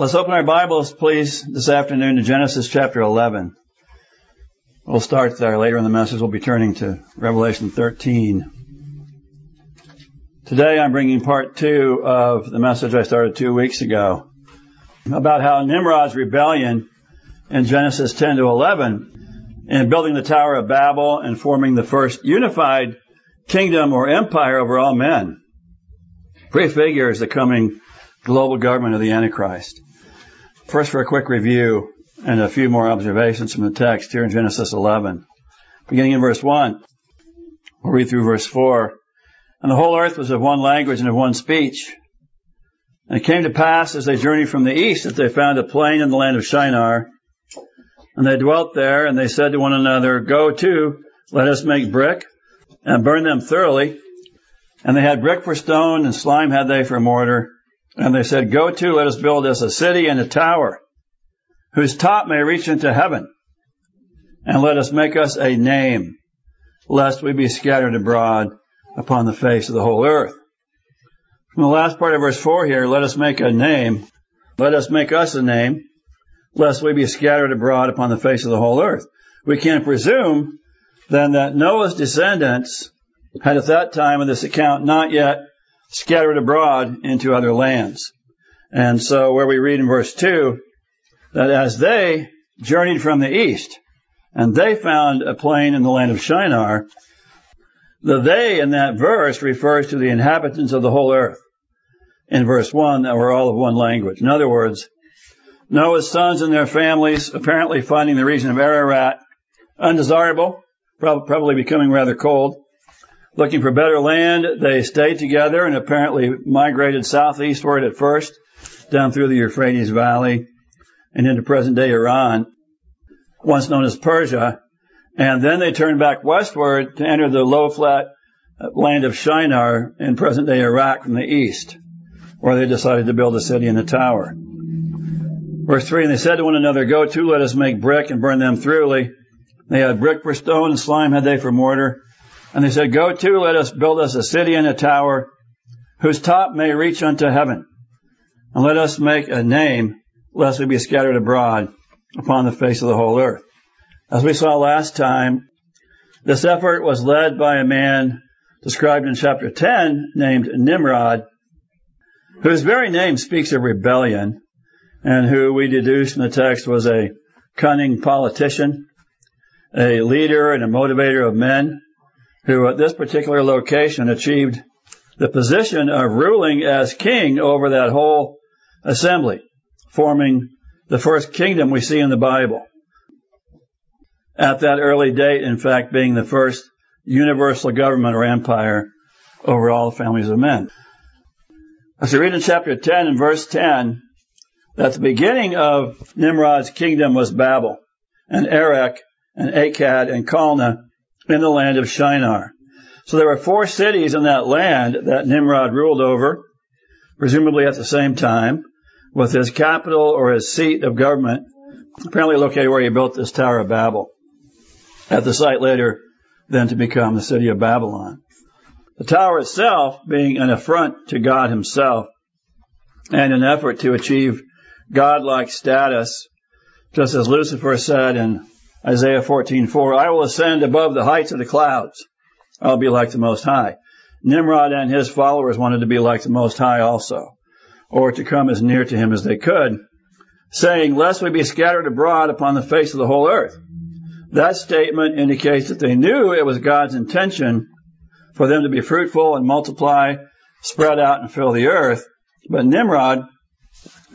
Let's open our Bibles, please, this afternoon to Genesis chapter 11. We'll start there. Later in the message, we'll be turning to Revelation 13. Today, I'm bringing part two of the message I started two weeks ago about how Nimrod's rebellion in Genesis 10 to 11 in building the Tower of Babel and forming the first unified kingdom or empire over all men prefigures the coming global government of the Antichrist. First, for a quick review and a few more observations from the text here in Genesis 11. Beginning in verse 1, we'll read through verse 4. And the whole earth was of one language and of one speech. And it came to pass as they journeyed from the east that they found a plain in the land of Shinar. And they dwelt there, and they said to one another, Go to, let us make brick, and burn them thoroughly. And they had brick for stone, and slime had they for mortar. And they said, Go to, let us build us a city and a tower, whose top may reach into heaven. And let us make us a name, lest we be scattered abroad upon the face of the whole earth. From the last part of verse 4 here, let us make a name, let us make us a name, lest we be scattered abroad upon the face of the whole earth. We can presume then that Noah's descendants had at that time in this account not yet scattered abroad into other lands. And so where we read in verse 2 that as they journeyed from the east and they found a plain in the land of Shinar, the they in that verse refers to the inhabitants of the whole earth in verse 1 that were all of one language. In other words, Noah's sons and their families apparently finding the region of Ararat undesirable, probably becoming rather cold, Looking for better land, they stayed together and apparently migrated southeastward at first, down through the Euphrates Valley and into present day Iran, once known as Persia. And then they turned back westward to enter the low flat uh, land of Shinar in present day Iraq from the east, where they decided to build a city and a tower. Verse 3, and they said to one another, Go to, let us make brick and burn them thoroughly. They had brick for stone and slime had they for mortar. And they said, Go to, let us build us a city and a tower whose top may reach unto heaven. And let us make a name, lest we be scattered abroad upon the face of the whole earth. As we saw last time, this effort was led by a man described in chapter 10 named Nimrod, whose very name speaks of rebellion, and who we deduce from the text was a cunning politician, a leader and a motivator of men, who at this particular location achieved the position of ruling as king over that whole assembly, forming the first kingdom we see in the Bible. At that early date, in fact, being the first universal government or empire over all families of men. As we read in chapter 10 and verse 10, that the beginning of Nimrod's kingdom was Babel, and Erech, and Akkad, and Calneh, in the land of Shinar. So there were four cities in that land that Nimrod ruled over, presumably at the same time, with his capital or his seat of government apparently located where he built this Tower of Babel, at the site later then to become the city of Babylon. The tower itself being an affront to God himself and an effort to achieve godlike status, just as Lucifer said in Isaiah 14:4, I will ascend above the heights of the clouds. I'll be like the Most High. Nimrod and his followers wanted to be like the Most High also, or to come as near to him as they could, saying, lest we be scattered abroad upon the face of the whole earth. That statement indicates that they knew it was God's intention for them to be fruitful and multiply, spread out and fill the earth. But Nimrod,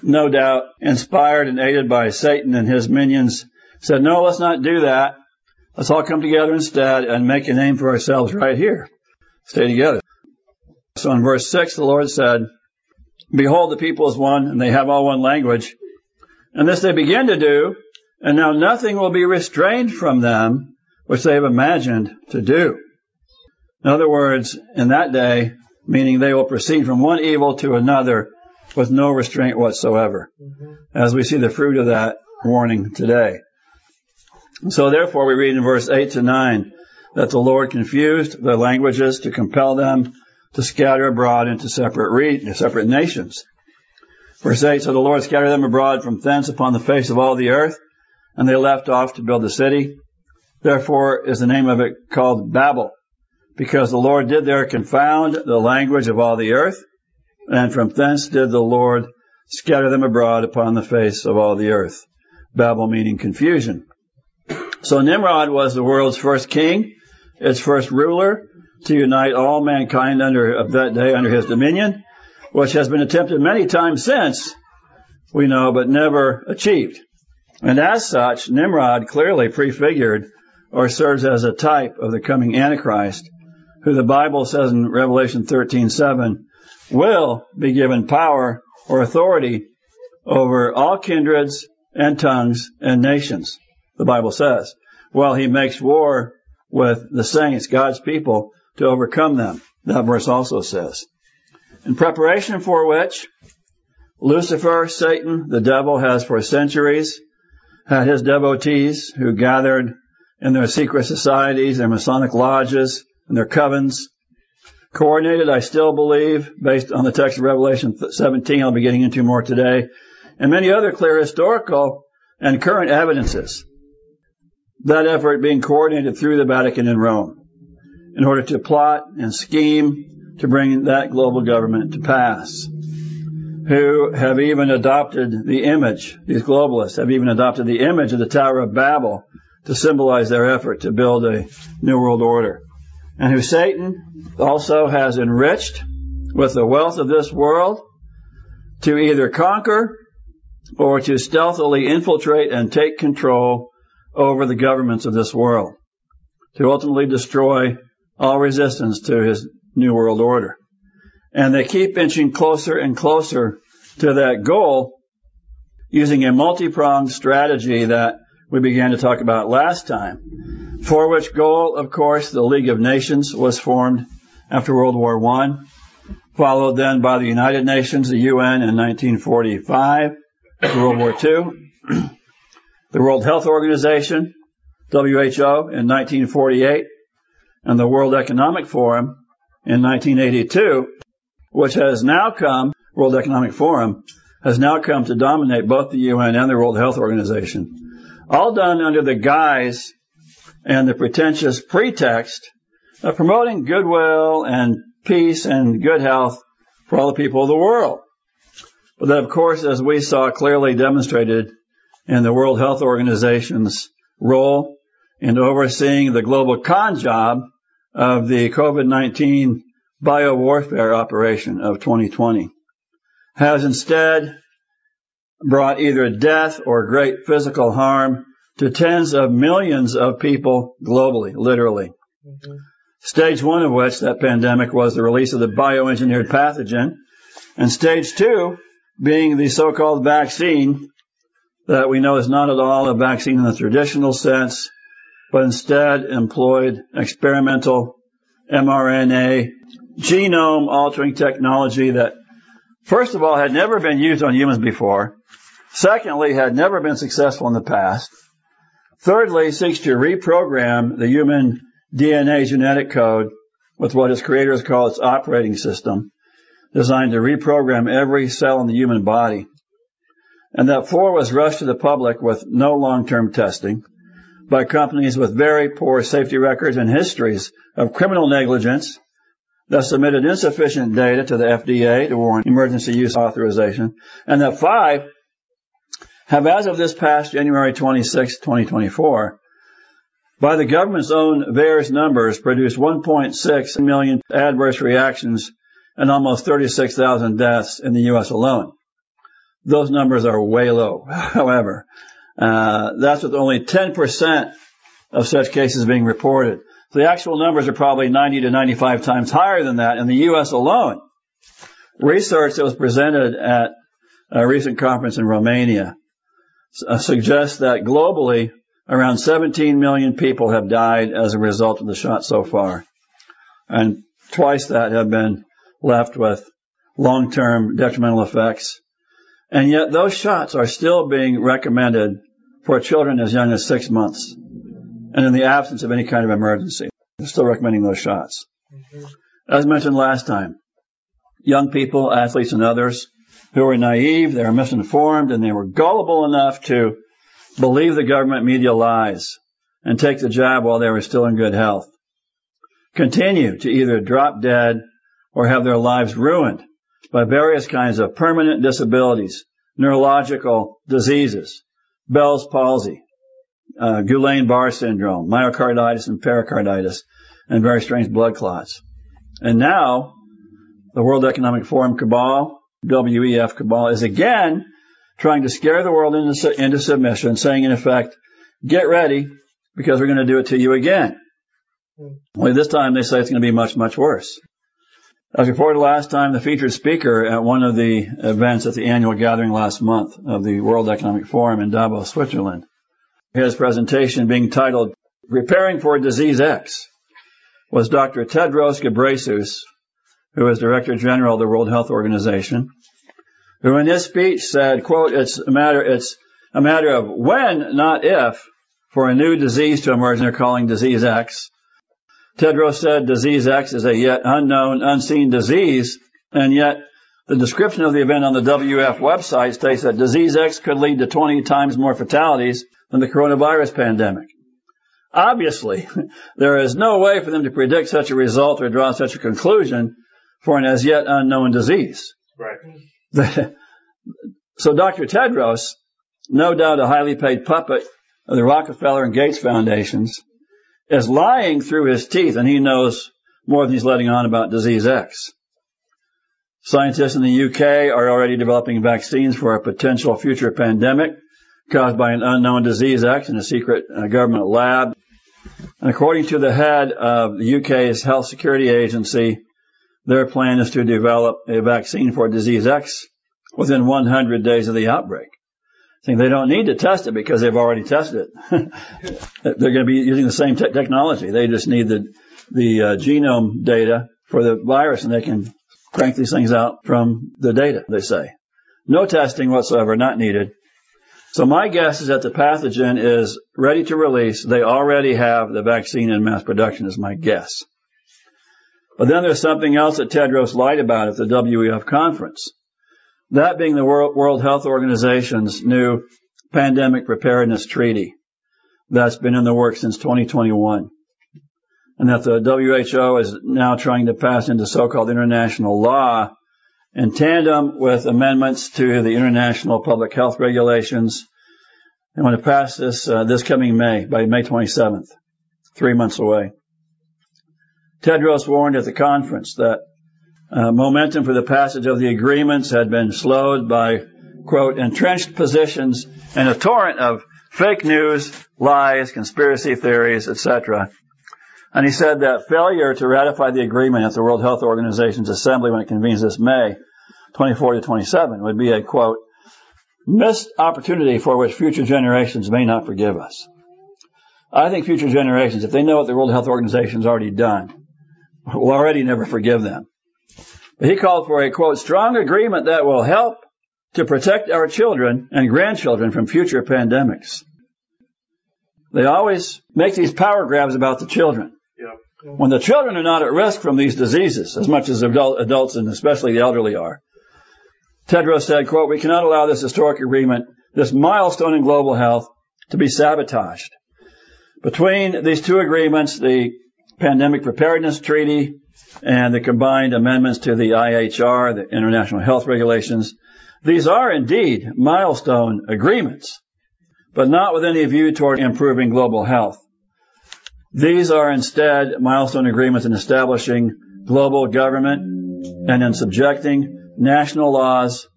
no doubt inspired and aided by Satan and his minions, said, no, let's not do that. Let's all come together instead and make a name for ourselves right here. Stay together. So in verse 6, the Lord said, Behold, the people is one, and they have all one language. And this they begin to do, and now nothing will be restrained from them which they have imagined to do. In other words, in that day, meaning they will proceed from one evil to another with no restraint whatsoever, mm-hmm. as we see the fruit of that warning today. So therefore we read in verse 8 to 9 that the Lord confused their languages to compel them to scatter abroad into separate re- separate nations. Verse 8, So the Lord scattered them abroad from thence upon the face of all the earth, and they left off to build the city. Therefore is the name of it called Babel, because the Lord did there confound the language of all the earth, and from thence did the Lord scatter them abroad upon the face of all the earth. Babel meaning confusion. So Nimrod was the world's first king, its first ruler, to unite all mankind under of that day under his dominion, which has been attempted many times since, we know, but never achieved. And as such, Nimrod clearly prefigured or serves as a type of the coming Antichrist, who the Bible says in Revelation 13:7 will be given power or authority over all kindreds and tongues and nations, the Bible says, while he makes war with the saints, God's people, to overcome them. That verse also says. In preparation for which, Lucifer, Satan, the devil has for centuries had his devotees who gathered in their secret societies, their Masonic lodges, and their covens. Coordinated, I still believe, based on the text of Revelation 17, I'll be getting into more today, and many other clear historical and current evidences. That effort being coordinated through the Vatican in Rome in order to plot and scheme to bring that global government to pass. Who have even adopted the image, these globalists have even adopted the image of the Tower of Babel to symbolize their effort to build a new world order. And who Satan also has enriched with the wealth of this world to either conquer or to stealthily infiltrate and take control over the governments of this world, to ultimately destroy all resistance to his New World Order. And they keep inching closer and closer to that goal using a multi-pronged strategy that we began to talk about last time, for which goal, of course, the League of Nations was formed after World War I, followed then by the United Nations, the UN in 1945, World War II, the World Health Organization, WHO in 1948, and the World Economic Forum in 1982, which has now come, World Economic Forum, has now come to dominate both the UN and the World Health Organization. All done under the guise and the pretentious pretext of promoting goodwill and peace and good health for all the people of the world. But that, of course, as we saw clearly demonstrated in the World Health Organization's role in overseeing the global con job of the COVID-19 biowarfare operation of 2020 has instead brought either death or great physical harm to tens of millions of people globally, literally. Mm-hmm. Stage one of which, that pandemic, was the release of the bioengineered pathogen, and stage two being the so-called vaccine that we know is not at all a vaccine in the traditional sense, but instead employed experimental mRNA genome altering technology that, first of all, had never been used on humans before. Secondly, had never been successful in the past. Thirdly, seeks to reprogram the human DNA genetic code with what its creators call its operating system, designed to reprogram every cell in the human body. And that four was rushed to the public with no long-term testing by companies with very poor safety records and histories of criminal negligence that submitted insufficient data to the FDA to warrant emergency use authorization, and that five have, as of this past January 26, 2024, by the government's own VAERS numbers, produced 1.6 million adverse reactions and almost 36,000 deaths in the U.S. alone. Those numbers are way low, however. Uh, that's with only 10% of such cases being reported. So the actual numbers are probably 90 to 95 times higher than that in the U.S. alone. Research that was presented at a recent conference in Romania uh, suggests that globally around 17 million people have died as a result of the shot so far. And twice that have been left with long-term detrimental effects. And yet those shots are still being recommended for children as young as six months. And in the absence of any kind of emergency, they're still recommending those shots. As mentioned last time, young people, athletes and others who were naive, they were misinformed, and they were gullible enough to believe the government media lies and take the jab while they were still in good health. Continue to either drop dead or have their lives ruined by various kinds of permanent disabilities, neurological diseases, Bell's palsy, uh, Guillain-Barre syndrome, myocarditis and pericarditis, and very strange blood clots. And now, the World Economic Forum cabal, WEF cabal, is again trying to scare the world into, into submission, saying in effect, get ready because we're going to do it to you again. Only this time they say it's going to be much, much worse. As reported last time, the featured speaker at one of the events at the annual gathering last month of the World Economic Forum in Davos, Switzerland, his presentation being titled Preparing for Disease X was Dr. Tedros Ghebreyesus, who is Director General of the World Health Organization, who in his speech said, quote, it's a matter, it's a matter of when, not if, for a new disease to emerge, and they're calling disease X. Tedros said disease X is a yet unknown, unseen disease, and yet the description of the event on the WF website states that disease X could lead to 20 times more fatalities than the coronavirus pandemic. Obviously, there is no way for them to predict such a result or draw such a conclusion for an as yet unknown disease. Right. so Dr. Tedros, no doubt a highly paid puppet of the Rockefeller and Gates foundations, is lying through his teeth and he knows more than he's letting on about disease X. Scientists in the UK are already developing vaccines for a potential future pandemic caused by an unknown disease X in a secret uh, government lab. And according to the head of the UK's health security agency, their plan is to develop a vaccine for disease X within 100 days of the outbreak. Saying they don't need to test it because they've already tested it. They're going to be using the same te- technology. They just need the the uh, genome data for the virus, and they can crank these things out from the data. They say no testing whatsoever, not needed. So my guess is that the pathogen is ready to release. They already have the vaccine in mass production, is my guess. But then there's something else that Tedros lied about at the WEF conference. That being the World Health Organization's new pandemic preparedness treaty that's been in the works since 2021. And that the WHO is now trying to pass into so-called international law in tandem with amendments to the international public health regulations. They want to pass this uh, this coming May, by May 27th, three months away. Tedros warned at the conference that uh, momentum for the passage of the agreements had been slowed by, quote, entrenched positions and a torrent of fake news, lies, conspiracy theories, etc. And he said that failure to ratify the agreement at the World Health Organization's assembly when it convenes this May 24 to 27 would be a, quote, missed opportunity for which future generations may not forgive us. I think future generations, if they know what the World Health Organization has already done, will already never forgive them. He called for a quote, strong agreement that will help to protect our children and grandchildren from future pandemics. They always make these power grabs about the children. Yeah. When the children are not at risk from these diseases, as much as adult, adults and especially the elderly are. Tedros said, quote, we cannot allow this historic agreement, this milestone in global health, to be sabotaged. Between these two agreements, the Pandemic Preparedness Treaty and the combined amendments to the IHR, the International Health Regulations. These are indeed milestone agreements, but not with any view toward improving global health. These are instead milestone agreements in establishing global government and in subjecting national laws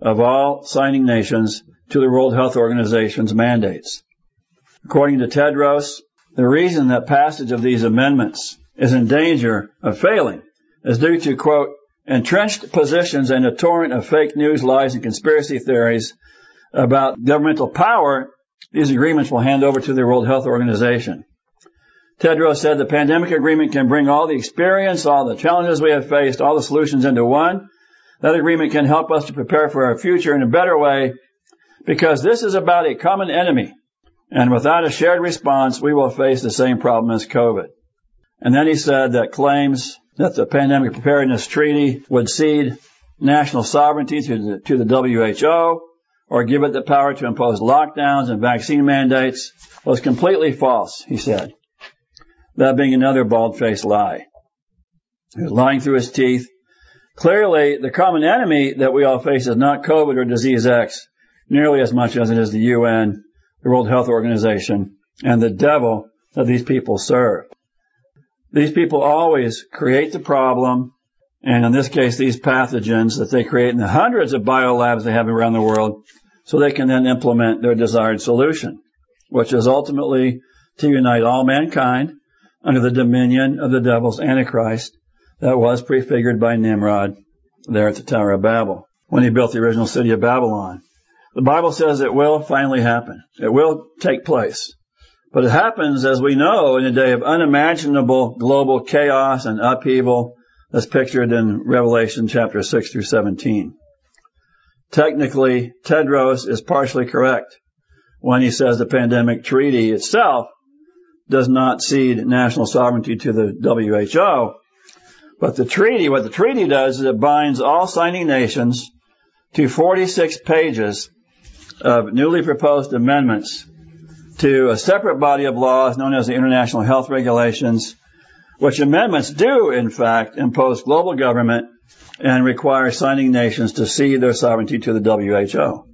of all signing nations to the World Health Organization's mandates. According to Tedros, the reason that passage of these amendments is in danger of failing is due to, quote, entrenched positions and a torrent of fake news, lies, and conspiracy theories about governmental power these agreements will hand over to the World Health Organization. Tedros said the pandemic agreement can bring all the experience, all the challenges we have faced, all the solutions into one. That agreement can help us to prepare for our future in a better way because this is about a common enemy. And without a shared response, we will face the same problem as COVID. And then he said that claims that the Pandemic Preparedness Treaty would cede national sovereignty to the, to the WHO or give it the power to impose lockdowns and vaccine mandates was completely false, he said. That being another bald-faced lie. He was lying through his teeth. Clearly, the common enemy that we all face is not COVID or disease X nearly as much as it is the UN, the World Health Organization, and the devil that these people serve. These people always create the problem, and in this case, these pathogens that they create in the hundreds of biolabs they have around the world, so they can then implement their desired solution, which is ultimately to unite all mankind under the dominion of the devil's Antichrist that was prefigured by Nimrod there at the Tower of Babel when he built the original city of Babylon. The Bible says it will finally happen. It will take place. But it happens, as we know, in a day of unimaginable global chaos and upheaval as pictured in Revelation chapter 6 through 17. Technically, Tedros is partially correct when he says the pandemic treaty itself does not cede national sovereignty to the WHO. But the treaty, what the treaty does is it binds all signing nations to 46 pages of newly proposed amendments to a separate body of laws known as the International Health Regulations, which amendments do, in fact, impose global government and require signing nations to cede their sovereignty to the WHO.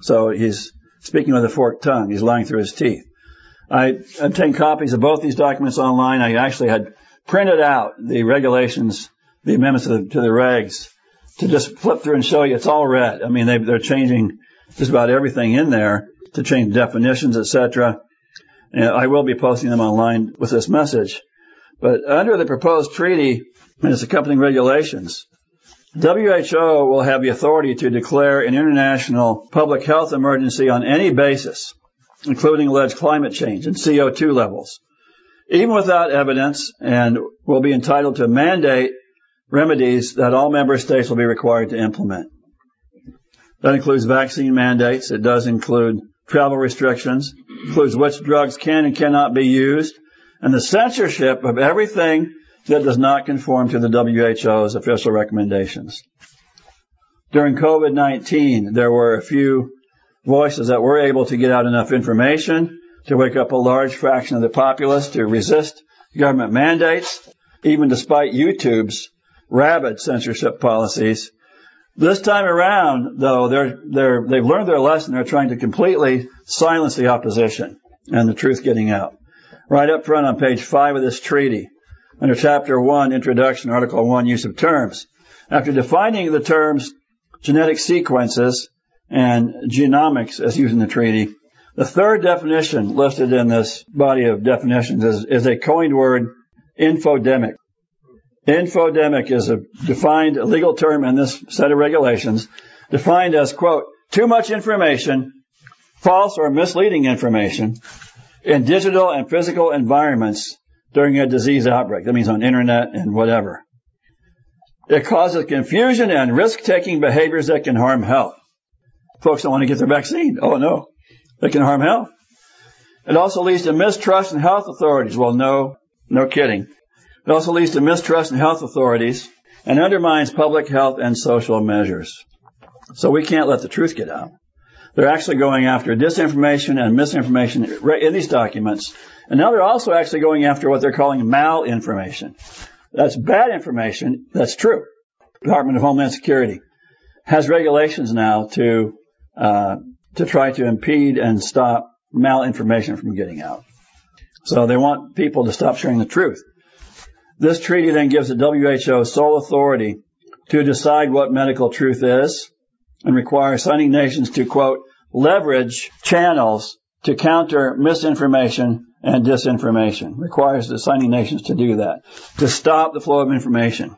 So he's speaking with a forked tongue. He's lying through his teeth. I obtained copies of both these documents online. I actually had printed out the regulations, the amendments to the, to the regs, to just flip through and show you it's all red. I mean, they, they're changing just about everything in there to change definitions, etc. I will be posting them online with this message. But under the proposed treaty and its accompanying regulations, WHO will have the authority to declare an international public health emergency on any basis, including alleged climate change and CO2 levels, even without evidence, and will be entitled to mandate remedies that all member states will be required to implement. That includes vaccine mandates. It does include travel restrictions, includes which drugs can and cannot be used, and the censorship of everything that does not conform to the WHO's official recommendations. During COVID-19, there were a few voices that were able to get out enough information to wake up a large fraction of the populace to resist government mandates, even despite YouTube's rabid censorship policies this time around, though, they're, they're, they've learned their lesson. They're trying to completely silence the opposition and the truth getting out. Right up front on page five of this treaty, under chapter one, introduction, article one, use of terms. After defining the terms genetic sequences and genomics as used in the treaty, the third definition listed in this body of definitions is, is a coined word, infodemic. Infodemic is a defined legal term in this set of regulations, defined as, quote, too much information, false or misleading information in digital and physical environments during a disease outbreak. That means on internet and whatever. It causes confusion and risk-taking behaviors that can harm health. Folks don't want to get their vaccine. Oh no. That can harm health. It also leads to mistrust in health authorities. Well, no, no kidding. It also leads to mistrust in health authorities and undermines public health and social measures. So we can't let the truth get out. They're actually going after disinformation and misinformation in these documents. And now they're also actually going after what they're calling malinformation. That's bad information. That's true. Department of Homeland Security has regulations now to uh, to try to impede and stop malinformation from getting out. So they want people to stop sharing the truth. This treaty then gives the WHO sole authority to decide what medical truth is and requires signing nations to quote, leverage channels to counter misinformation and disinformation. Requires the signing nations to do that, to stop the flow of information.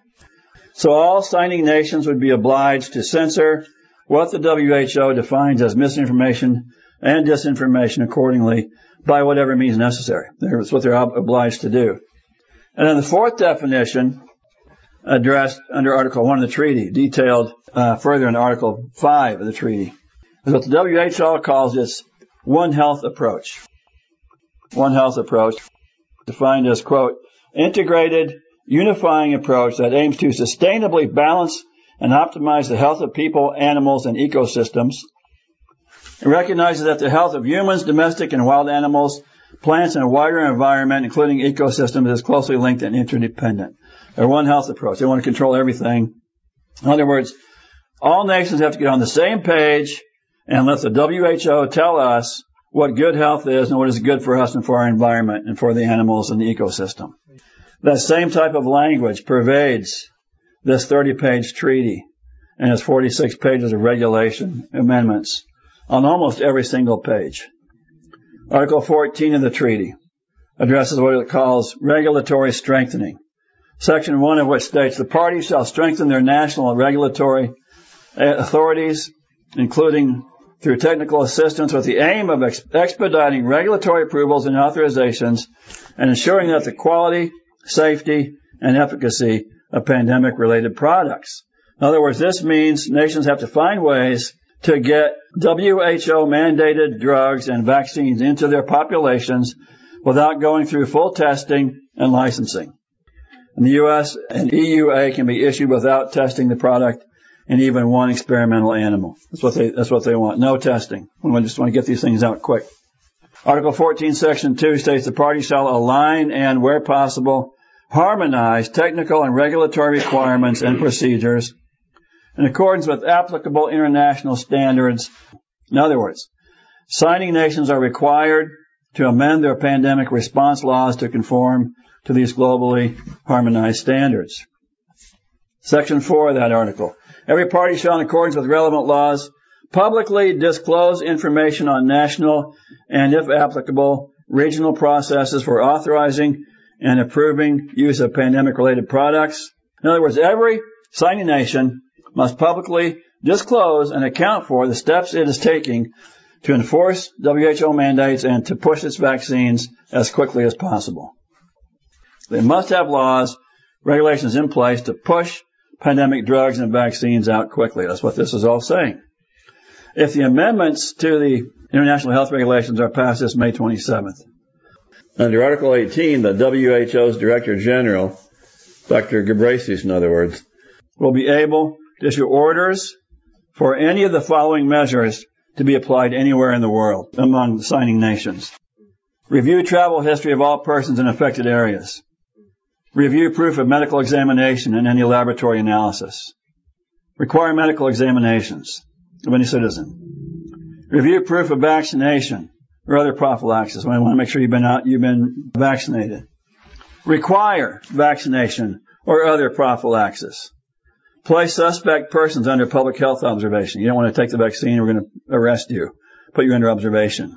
So all signing nations would be obliged to censor what the WHO defines as misinformation and disinformation accordingly by whatever means necessary. That's what they're obliged to do. And then the fourth definition addressed under Article 1 of the treaty, detailed uh, further in Article 5 of the treaty, is what the WHO calls its One Health approach. One Health approach, defined as, quote, integrated, unifying approach that aims to sustainably balance and optimize the health of people, animals, and ecosystems. It recognizes that the health of humans, domestic and wild animals, plants, and a wider environment, including ecosystems, is closely linked and interdependent. Their one health approach. They want to control everything. In other words, all nations have to get on the same page and let the WHO tell us what good health is and what is good for us and for our environment and for the animals and the ecosystem. That same type of language pervades this 30 page treaty and its 46 pages of regulation amendments on almost every single page. Article 14 of the treaty addresses what it calls regulatory strengthening. Section 1 of which states the parties shall strengthen their national regulatory eh, authorities, including through technical assistance with the aim of expediting regulatory approvals and authorizations and ensuring that the quality, safety, and efficacy of pandemic related products. In other words, this means nations have to find ways to get WHO mandated drugs and vaccines into their populations without going through full testing and licensing. In the US, an EUA can be issued without testing the product in even one experimental animal. That's what they, that's what they want. No testing. We just want to get these things out quick. Article 14, section 2 states the party shall align and, where possible, harmonize technical and regulatory requirements and procedures in accordance with applicable international standards. In other words, signing nations are required to amend their pandemic response laws to conform to these globally harmonized standards. Section 4 of that article. Every party shall, in accordance with relevant laws, publicly disclose information on national and, if applicable, regional processes for authorizing and approving use of pandemic related products. In other words, every signing nation must publicly disclose and account for the steps it is taking to enforce WHO mandates and to push its vaccines as quickly as possible. They must have laws, regulations in place to push pandemic drugs and vaccines out quickly. That's what this is all saying. If the amendments to the international health regulations are passed this May 27th, under Article 18, the WHO's Director General, Dr. Ghebreyesus, in other words, will be able issue orders for any of the following measures to be applied anywhere in the world among signing nations. Review travel history of all persons in affected areas. Review proof of medical examination and any laboratory analysis. Require medical examinations of any citizen. Review proof of vaccination or other prophylaxis. I want to make sure you've been out, you've been vaccinated. Require vaccination or other prophylaxis. Place suspect persons under public health observation. You don't want to take the vaccine, we're going to arrest you. Put you under observation.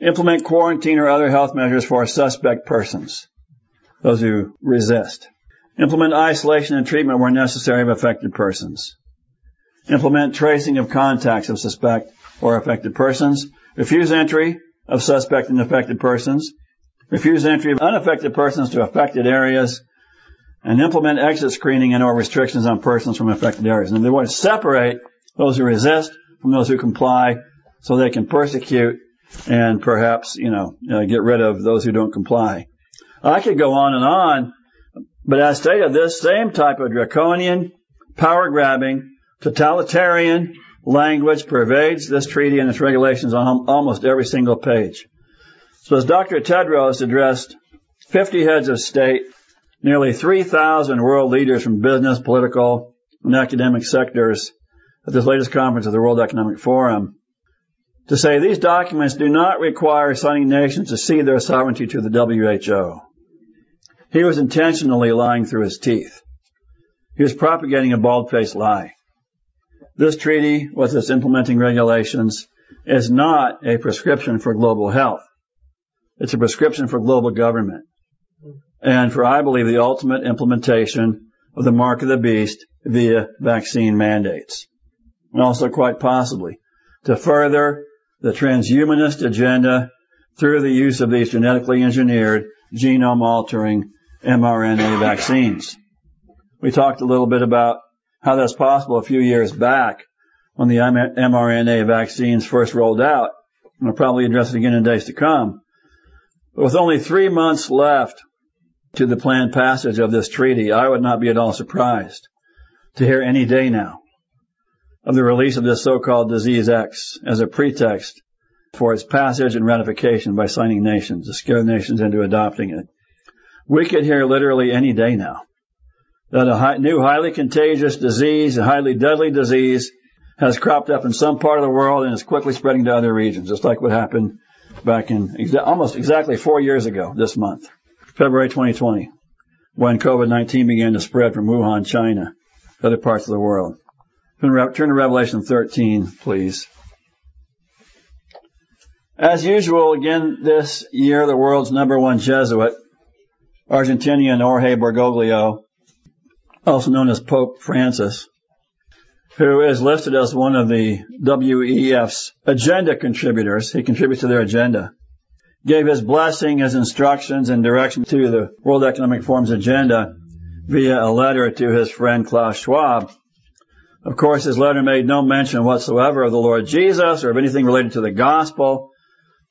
Implement quarantine or other health measures for suspect persons. Those who resist. Implement isolation and treatment where necessary of affected persons. Implement tracing of contacts of suspect or affected persons. Refuse entry of suspect and affected persons. Refuse entry of unaffected persons to affected areas and implement exit screening and or restrictions on persons from affected areas. And they want to separate those who resist from those who comply so they can persecute and perhaps, you know, uh, get rid of those who don't comply. I could go on and on, but as stated, this same type of draconian, power grabbing, totalitarian language pervades this treaty and its regulations on almost every single page. So as Dr. Tedros addressed 50 heads of state nearly 3,000 world leaders from business, political, and academic sectors at this latest conference of the World Economic Forum to say these documents do not require signing nations to cede their sovereignty to the WHO. He was intentionally lying through his teeth. He was propagating a bald-faced lie. This treaty, with its implementing regulations, is not a prescription for global health. It's a prescription for global government and for, I believe, the ultimate implementation of the mark of the beast via vaccine mandates. And also quite possibly to further the transhumanist agenda through the use of these genetically engineered genome altering mRNA vaccines. We talked a little bit about how that's possible a few years back when the mRNA vaccines first rolled out. And I'll probably address it again in days to come. But with only three months left to the planned passage of this treaty, I would not be at all surprised to hear any day now of the release of this so-called disease X as a pretext for its passage and ratification by signing nations to scare nations into adopting it. We could hear literally any day now that a high, new highly contagious disease, a highly deadly disease, has cropped up in some part of the world and is quickly spreading to other regions, just like what happened back in exa- almost exactly four years ago this month, February 2020, when COVID-19 began to spread from Wuhan, China, other parts of the world. Turn to Revelation 13, please. As usual, again this year, the world's number one Jesuit, Argentinian Jorge Bergoglio, also known as Pope Francis, who is listed as one of the WEF's agenda contributors. He contributes to their agenda. Gave his blessing, his instructions, and direction to the World Economic Forum's agenda via a letter to his friend Klaus Schwab. Of course, his letter made no mention whatsoever of the Lord Jesus or of anything related to the gospel,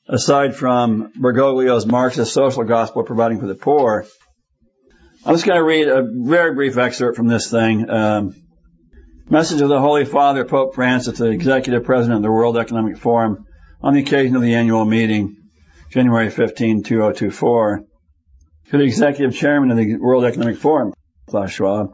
aside from Bergoglio's Marxist social gospel providing for the poor. I'm just going to read a very brief excerpt from this thing. Um, Message of the Holy Father, Pope Francis, the Executive President of the World Economic Forum, on the occasion of the annual meeting, January 15, 2024. To the Executive Chairman of the World Economic Forum, Klaus Schwab.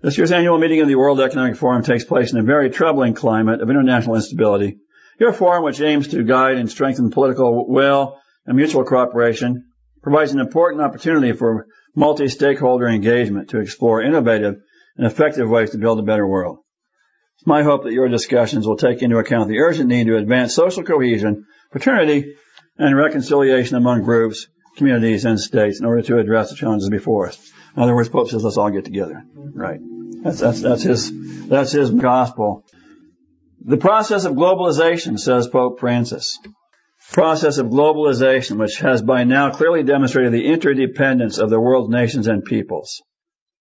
This year's annual meeting of the World Economic Forum takes place in a very troubling climate of international instability. Your forum, which aims to guide and strengthen political will and mutual cooperation, provides an important opportunity for multi-stakeholder engagement to explore innovative and effective ways to build a better world. It's my hope that your discussions will take into account the urgent need to advance social cohesion, fraternity, and reconciliation among groups, communities, and states in order to address the challenges before us. In other words, Pope says, let's all get together. Right. That's, that's, that's his, that's his gospel. The process of globalization, says Pope Francis, process of globalization, which has by now clearly demonstrated the interdependence of the world's nations and peoples.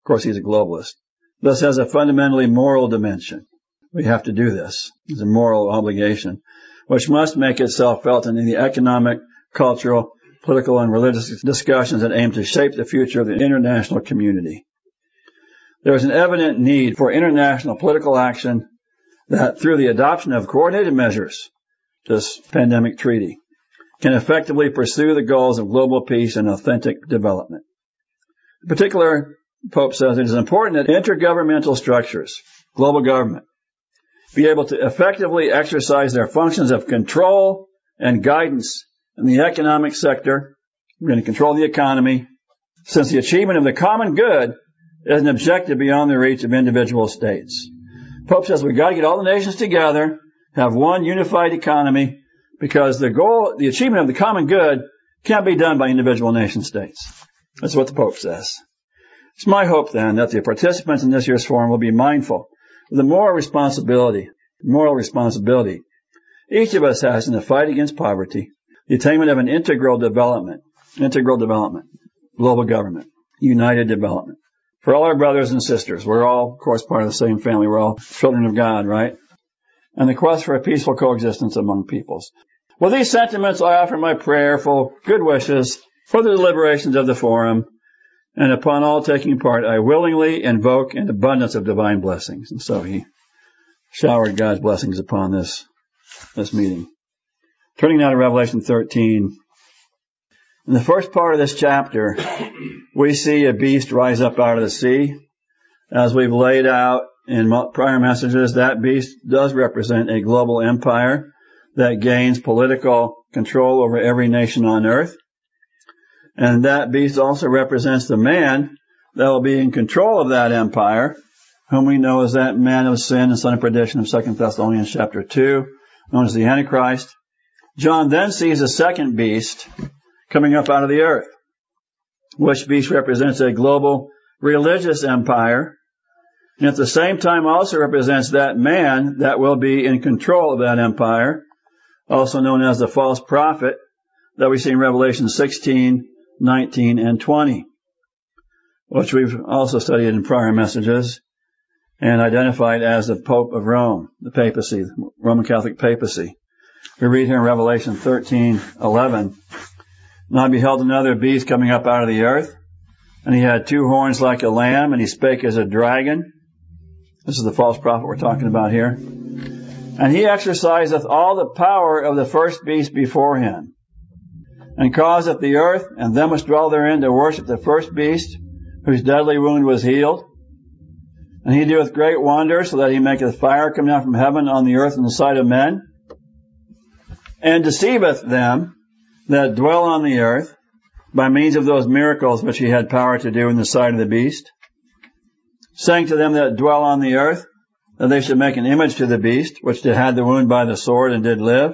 Of course, he's a globalist thus has a fundamentally moral dimension. We have to do this. It's a moral obligation, which must make itself felt in the economic, cultural, political, and religious discussions that aim to shape the future of the international community. There is an evident need for international political action that through the adoption of coordinated measures, this pandemic treaty, can effectively pursue the goals of global peace and authentic development. In particular, Pope says it is important that intergovernmental structures, global government, be able to effectively exercise their functions of control and guidance in the economic sector. We're going to control the economy since the achievement of the common good is an objective beyond the reach of individual states. Pope says we've got to get all the nations together, have one unified economy, because the goal, the achievement of the common good can't be done by individual nation states. That's what the Pope says. It's my hope then that the participants in this year's forum will be mindful the moral responsibility, moral responsibility each of us has in the fight against poverty, the attainment of an integral development, integral development, global government, united development. For all our brothers and sisters, we're all, of course, part of the same family. We're all children of God, right? And the quest for a peaceful coexistence among peoples. With these sentiments, I offer my prayerful good wishes for the deliberations of the forum and upon all taking part, I willingly invoke an abundance of divine blessings. And so he showered God's blessings upon this, this meeting. Turning now to Revelation 13. In the first part of this chapter, we see a beast rise up out of the sea. As we've laid out in prior messages, that beast does represent a global empire that gains political control over every nation on earth. And that beast also represents the man that will be in control of that empire, whom we know as that man of sin and son of perdition of 2 Thessalonians chapter 2, known as the Antichrist. John then sees a second beast coming up out of the earth, which beast represents a global religious empire, and at the same time also represents that man that will be in control of that empire, also known as the false prophet that we see in Revelation 16, 19, and 20, which we've also studied in prior messages and identified as the Pope of Rome, the papacy, the Roman Catholic papacy. We read here in Revelation 13, 11, And I beheld another beast coming up out of the earth, and he had two horns like a lamb, and he spake as a dragon, This is the false prophet we're talking about here. And he exerciseth all the power of the first beast before him, and causeth the earth and them which dwell therein to worship the first beast, whose deadly wound was healed. And he doeth great wonders, so that he maketh fire come down from heaven on the earth in the sight of men, and deceiveth them that dwell on the earth by means of those miracles which he had power to do in the sight of the beast, saying to them that dwell on the earth that they should make an image to the beast, which did had the wound by the sword and did live.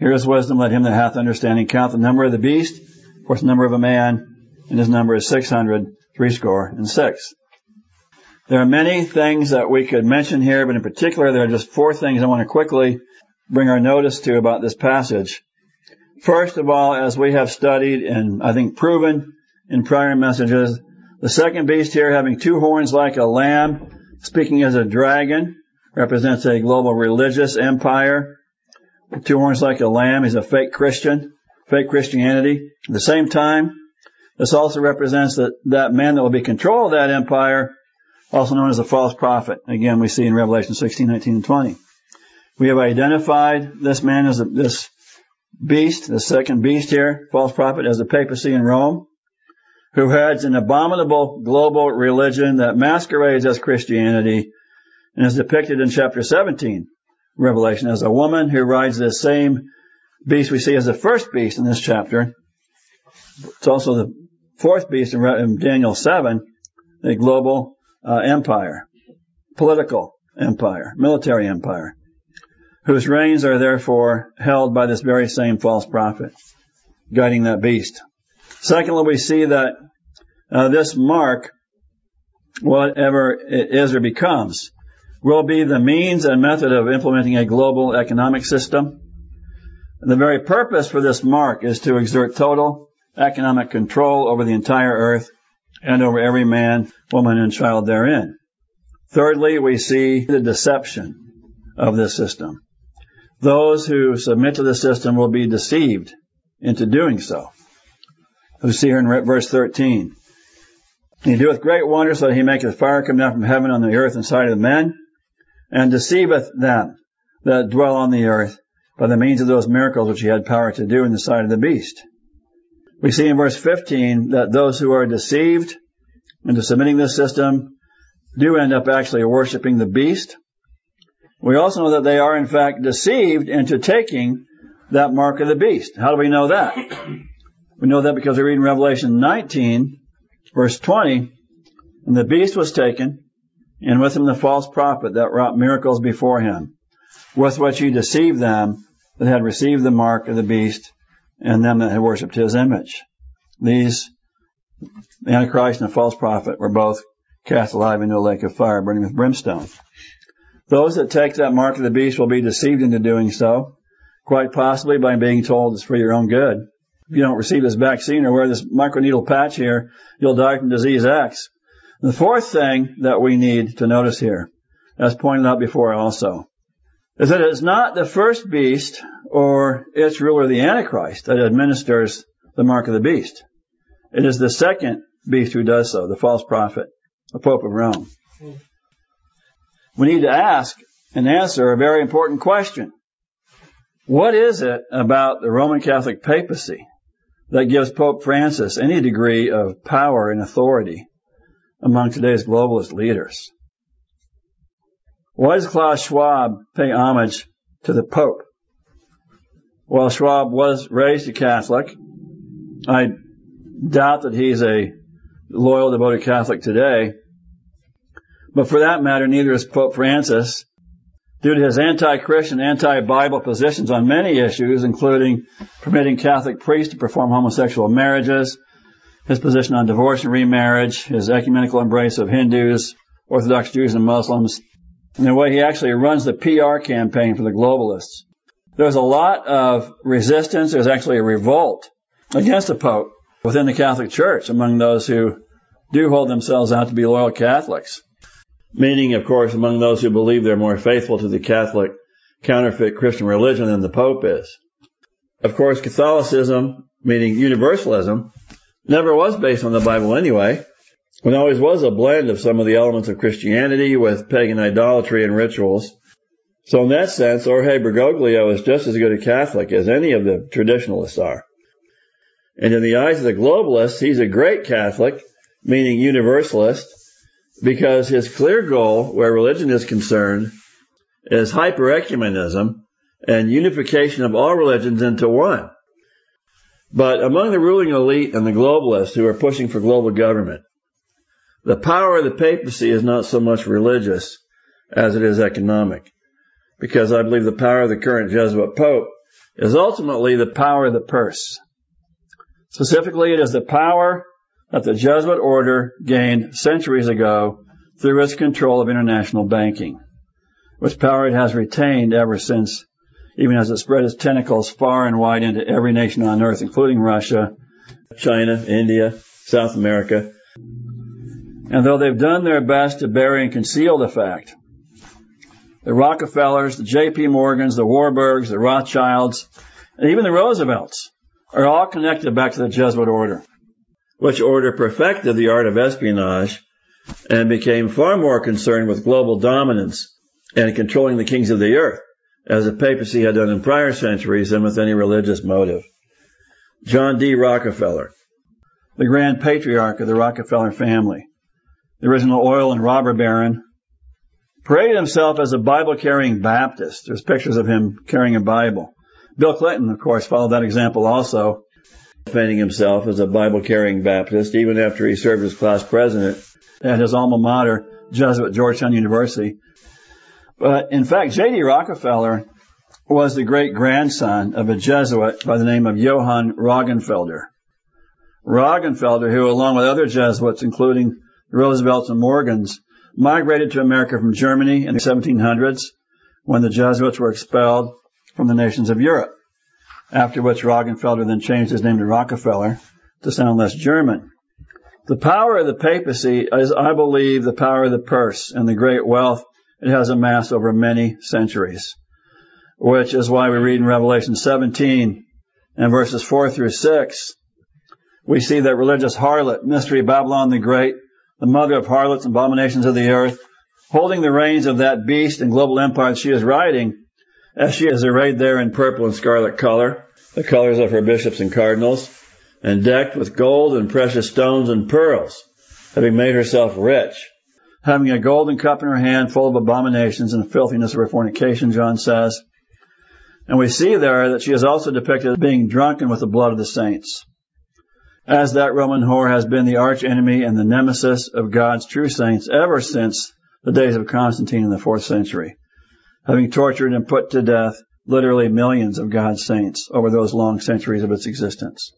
Here is wisdom, let him that hath understanding count the number of the beast, for the number of a man, and his number is six hundred, threescore, and six. There are many things that we could mention here, but in particular there are just four things I want to quickly bring our notice to about this passage. First of all, as we have studied and I think proven in prior messages, the second beast here having two horns like a lamb, speaking as a dragon, represents a global religious empire. Two horns like a lamb is a fake Christian, fake Christianity. At the same time, this also represents that, that man that will be control of that empire, also known as the false prophet. Again, we see in Revelation 16, 19, and 20. We have identified this man as a, this beast, the second beast here, false prophet, as the papacy in Rome, who heads an abominable global religion that masquerades as Christianity and is depicted in chapter 17, Revelation, as a woman who rides this same beast we see as the first beast in this chapter. It's also the fourth beast in Daniel 7, the global uh, empire, political empire, military empire whose reins are therefore held by this very same false prophet, guiding that beast. Secondly, we see that uh, this mark, whatever it is or becomes, will be the means and method of implementing a global economic system. The very purpose for this mark is to exert total economic control over the entire earth and over every man, woman, and child therein. Thirdly, we see the deception of this system those who submit to the system will be deceived into doing so. We see here in verse 13. He doeth great wonders so that he maketh fire come down from heaven on the earth in sight of the men, and deceiveth them that dwell on the earth by the means of those miracles which he had power to do in the sight of the beast. We see in verse 15 that those who are deceived into submitting this system do end up actually worshiping the beast we also know that they are in fact deceived into taking that mark of the beast. How do we know that? We know that because we read in Revelation 19, verse 20, and the beast was taken, and with him the false prophet that wrought miracles before him, with which he deceived them that had received the mark of the beast and them that had worshipped his image. These, the Antichrist and the false prophet, were both cast alive into a lake of fire burning with brimstone. Those that take that mark of the beast will be deceived into doing so, quite possibly by being told it's for your own good. If you don't receive this vaccine or wear this microneedle patch here, you'll die from disease X. The fourth thing that we need to notice here, as pointed out before also, is that it's not the first beast or its ruler, the Antichrist, that administers the mark of the beast. It is the second beast who does so, the false prophet, the Pope of Rome we need to ask and answer a very important question. What is it about the Roman Catholic papacy that gives Pope Francis any degree of power and authority among today's globalist leaders? Why does Klaus Schwab pay homage to the Pope? Well, Schwab was raised a Catholic. I doubt that he's a loyal, devoted Catholic today. But for that matter, neither is Pope Francis. Due to his anti-Christian, anti-Bible positions on many issues, including permitting Catholic priests to perform homosexual marriages, his position on divorce and remarriage, his ecumenical embrace of Hindus, Orthodox Jews and Muslims, and the way he actually runs the PR campaign for the globalists. There's a lot of resistance. There's actually a revolt against the Pope within the Catholic Church among those who do hold themselves out to be loyal Catholics. Meaning, of course, among those who believe they're more faithful to the Catholic counterfeit Christian religion than the Pope is. Of course, Catholicism, meaning universalism, never was based on the Bible anyway. It always was a blend of some of the elements of Christianity with pagan idolatry and rituals. So in that sense, Jorge Bergoglio is just as good a Catholic as any of the traditionalists are. And in the eyes of the globalists, he's a great Catholic, meaning universalist, because his clear goal, where religion is concerned, is hyper-ecumenism and unification of all religions into one. But among the ruling elite and the globalists who are pushing for global government, the power of the papacy is not so much religious as it is economic. Because I believe the power of the current Jesuit Pope is ultimately the power of the purse. Specifically, it is the power that the Jesuit order gained centuries ago through its control of international banking, which power it has retained ever since, even as it spread its tentacles far and wide into every nation on earth, including Russia, China, India, South America. And though they've done their best to bury and conceal the fact, the Rockefellers, the J.P. Morgans, the Warburgs, the Rothschilds, and even the Roosevelts are all connected back to the Jesuit order, which order perfected the art of espionage and became far more concerned with global dominance and controlling the kings of the earth, as the papacy had done in prior centuries than with any religious motive. John D. Rockefeller, the grand patriarch of the Rockefeller family, the original oil and robber baron, paraded himself as a Bible carrying Baptist. There's pictures of him carrying a Bible. Bill Clinton, of course, followed that example also, defending himself as a Bible carrying Baptist, even after he served as class president at his alma mater, Jesuit Georgetown University. But in fact, J.D. Rockefeller was the great grandson of a Jesuit by the name of Johann Roggenfelder. Roggenfelder, who along with other Jesuits, including Roosevelts and Morgans, migrated to America from Germany in the 1700s when the Jesuits were expelled from the nations of Europe. After which Roggenfelder then changed his name to Rockefeller to sound less German. The power of the papacy is, I believe, the power of the purse and the great wealth it has amassed over many centuries. Which is why we read in Revelation 17 and verses 4 through 6, we see that religious harlot, mystery Babylon the Great, the mother of harlots and abominations of the earth, holding the reins of that beast and global empire she is riding, as she is arrayed there in purple and scarlet color, the colors of her bishops and cardinals, and decked with gold and precious stones and pearls, having made herself rich, having a golden cup in her hand full of abominations and filthiness of her fornication, John says. And we see there that she is also depicted as being drunken with the blood of the saints. As that Roman whore has been the arch enemy and the nemesis of God's true saints ever since the days of Constantine in the fourth century having tortured and put to death literally millions of God's saints over those long centuries of its existence.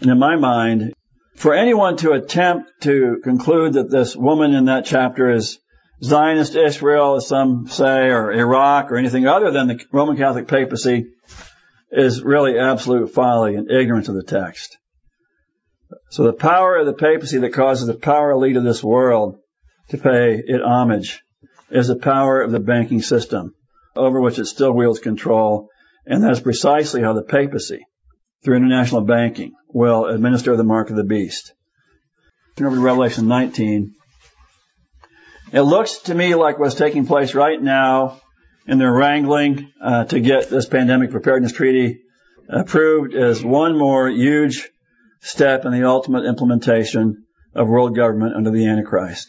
And in my mind, for anyone to attempt to conclude that this woman in that chapter is Zionist Israel, as some say, or Iraq, or anything other than the Roman Catholic papacy, is really absolute folly and ignorance of the text. So the power of the papacy that causes the power elite of this world to pay it homage is the power of the banking system over which it still wields control. And that is precisely how the papacy, through international banking, will administer the mark of the beast. Turn over to Revelation 19. It looks to me like what's taking place right now in their wrangling uh, to get this pandemic preparedness treaty approved is one more huge step in the ultimate implementation of world government under the Antichrist.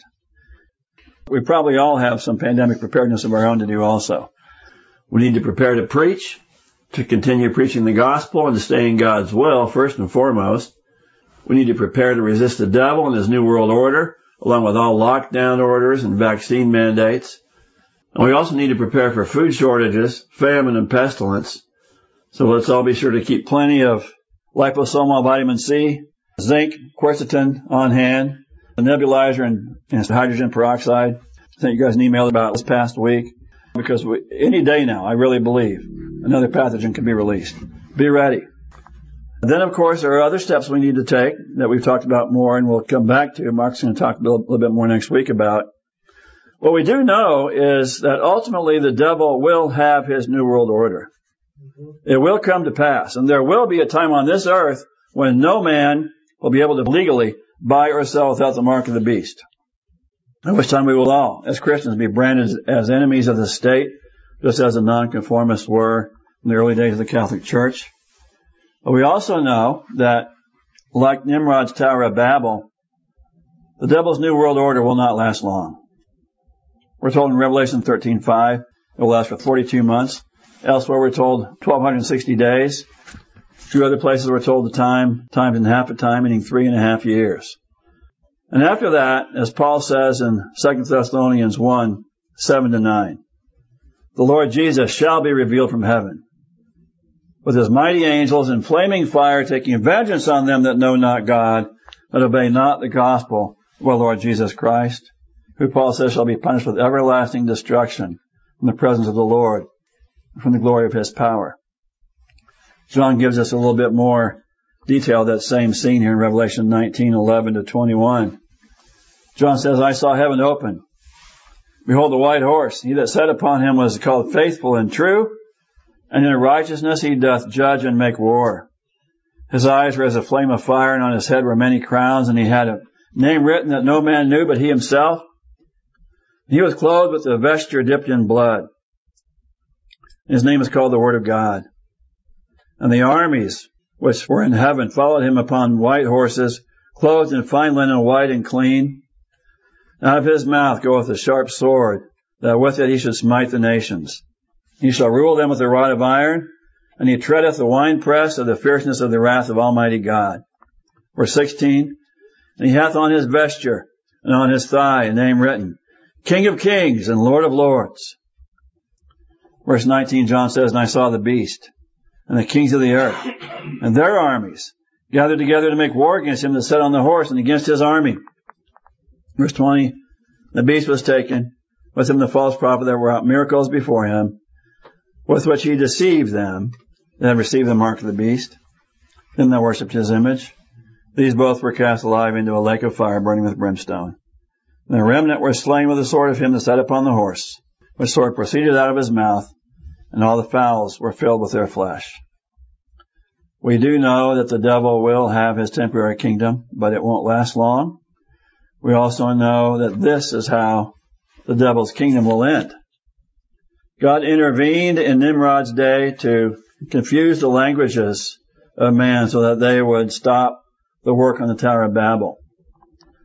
We probably all have some pandemic preparedness of our own to do also. We need to prepare to preach, to continue preaching the gospel and to stay in God's will first and foremost. We need to prepare to resist the devil and his new world order, along with all lockdown orders and vaccine mandates. And we also need to prepare for food shortages, famine, and pestilence. So let's all be sure to keep plenty of liposomal vitamin C, zinc, quercetin on hand, a nebulizer and, and hydrogen peroxide. I sent you guys an email about this past week because we, any day now, I really believe another pathogen can be released. Be ready. Then, of course, there are other steps we need to take that we've talked about more and we'll come back to. Mark's going to talk a little, little bit more next week about. What we do know is that ultimately the devil will have his new world order. Mm-hmm. It will come to pass. And there will be a time on this earth when no man will be able to legally buy or sell without the mark of the beast. At which time we will all, as Christians, be branded as enemies of the state, just as the nonconformists were in the early days of the Catholic Church. But we also know that, like Nimrod's Tower of Babel, the devil's new world order will not last long. We're told in Revelation 13:5 it will last for 42 months. Elsewhere we're told 1260 days. A few other places we're told the time, times in half a time, meaning three and a half years. And after that, as Paul says in 2 Thessalonians 1, 7 to 9, the Lord Jesus shall be revealed from heaven with his mighty angels in flaming fire, taking vengeance on them that know not God, that obey not the gospel of our Lord Jesus Christ, who Paul says shall be punished with everlasting destruction from the presence of the Lord, from the glory of his power. John gives us a little bit more detail of that same scene here in Revelation 19, 11 to 21. John says, I saw heaven open. Behold, the white horse. He that sat upon him was called faithful and true, and in righteousness he doth judge and make war. His eyes were as a flame of fire, and on his head were many crowns, and he had a name written that no man knew but he himself. He was clothed with a vesture dipped in blood. His name is called the Word of God. And the armies which were in heaven followed him upon white horses, clothed in fine linen, white and clean. Out of his mouth goeth a sharp sword, that with it he should smite the nations. He shall rule them with a rod of iron, and he treadeth the winepress of the fierceness of the wrath of Almighty God. Verse 16, and he hath on his vesture and on his thigh a name written, King of kings and Lord of lords. Verse 19, John says, and I saw the beast and the kings of the earth and their armies gathered together to make war against him that sat on the horse and against his army. Verse 20, the beast was taken, with him the false prophet that wrought miracles before him, with which he deceived them that received the mark of the beast. Then they worshipped his image. These both were cast alive into a lake of fire burning with brimstone. And the remnant were slain with the sword of him that sat upon the horse, which sword proceeded out of his mouth, and all the fowls were filled with their flesh. We do know that the devil will have his temporary kingdom, but it won't last long. We also know that this is how the devil's kingdom will end. God intervened in Nimrod's day to confuse the languages of man so that they would stop the work on the Tower of Babel.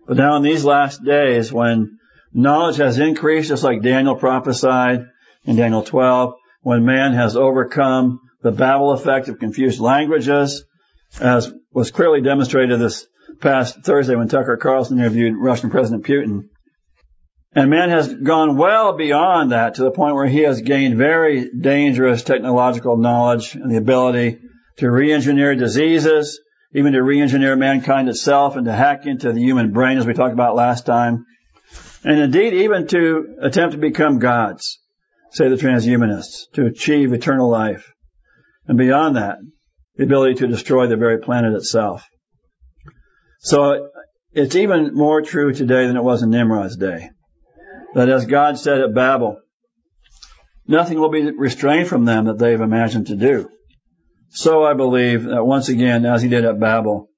But now in these last days when knowledge has increased, just like Daniel prophesied in Daniel 12, when man has overcome the Babel effect of confused languages, as was clearly demonstrated this past Thursday when Tucker Carlson interviewed Russian President Putin, and man has gone well beyond that to the point where he has gained very dangerous technological knowledge and the ability to re-engineer diseases, even to re-engineer mankind itself and to hack into the human brain as we talked about last time. And indeed even to attempt to become gods, say the transhumanists, to achieve eternal life. And beyond that, the ability to destroy the very planet itself. So it's even more true today than it was in Nimrod's day that as God said at Babel, nothing will be restrained from them that they've imagined to do. So I believe that once again, as he did at Babel,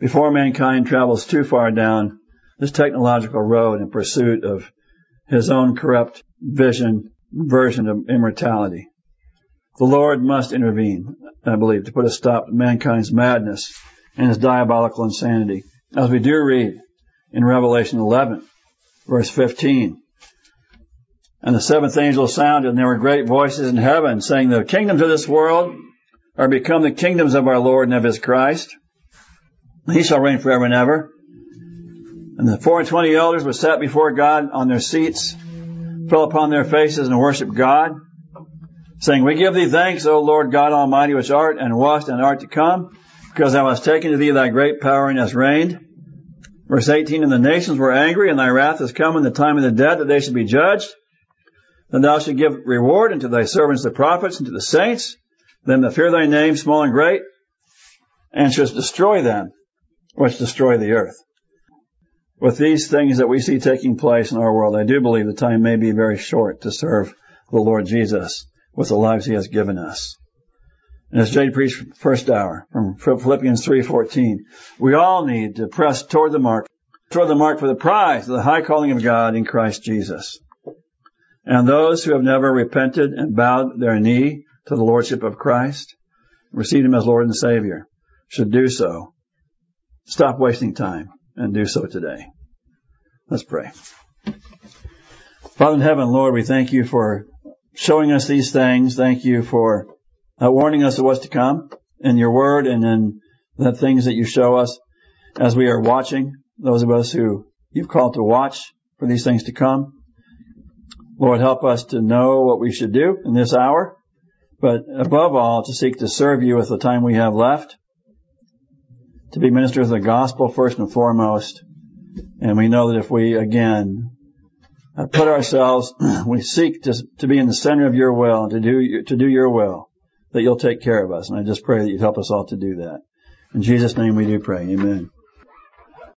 before mankind travels too far down this technological road in pursuit of his own corrupt vision, version of immortality, the Lord must intervene, I believe, to put a stop to mankind's madness and his diabolical insanity. As we do read in Revelation 11, verse 15, and the seventh angel sounded, and there were great voices in heaven, saying, The kingdoms of this world are become the kingdoms of our Lord and of his Christ. He shall reign forever and ever. And the four and twenty elders were sat before God on their seats, fell upon their faces and worshiped God, saying, We give thee thanks, O Lord God Almighty, which art and wast and art to come, because thou hast taken to thee thy great power and hast reigned. Verse 18, And the nations were angry, and thy wrath is come in the time of the dead, that they should be judged. Then thou shalt give reward unto thy servants the prophets, and to the saints, them that fear thy name, small and great, and shalt destroy them, which destroy the earth. With these things that we see taking place in our world, I do believe the time may be very short to serve the Lord Jesus with the lives he has given us. And as Jade preached first hour from Philippians 3:14, we all need to press toward the mark, toward the mark for the prize of the high calling of God in Christ Jesus. And those who have never repented and bowed their knee to the lordship of Christ, received him as Lord and Savior, should do so. Stop wasting time and do so today. Let's pray. Father in heaven, Lord, we thank you for showing us these things. Thank you for uh, warning us of what's to come in your word and in the things that you show us as we are watching, those of us who you've called to watch for these things to come. Lord, help us to know what we should do in this hour, but above all, to seek to serve you with the time we have left, to be ministers of the gospel first and foremost. And we know that if we, again, uh, put ourselves, we seek to, to be in the center of your will and to do, to do your will, that you'll take care of us. And I just pray that you'd help us all to do that. In Jesus' name we do pray. Amen.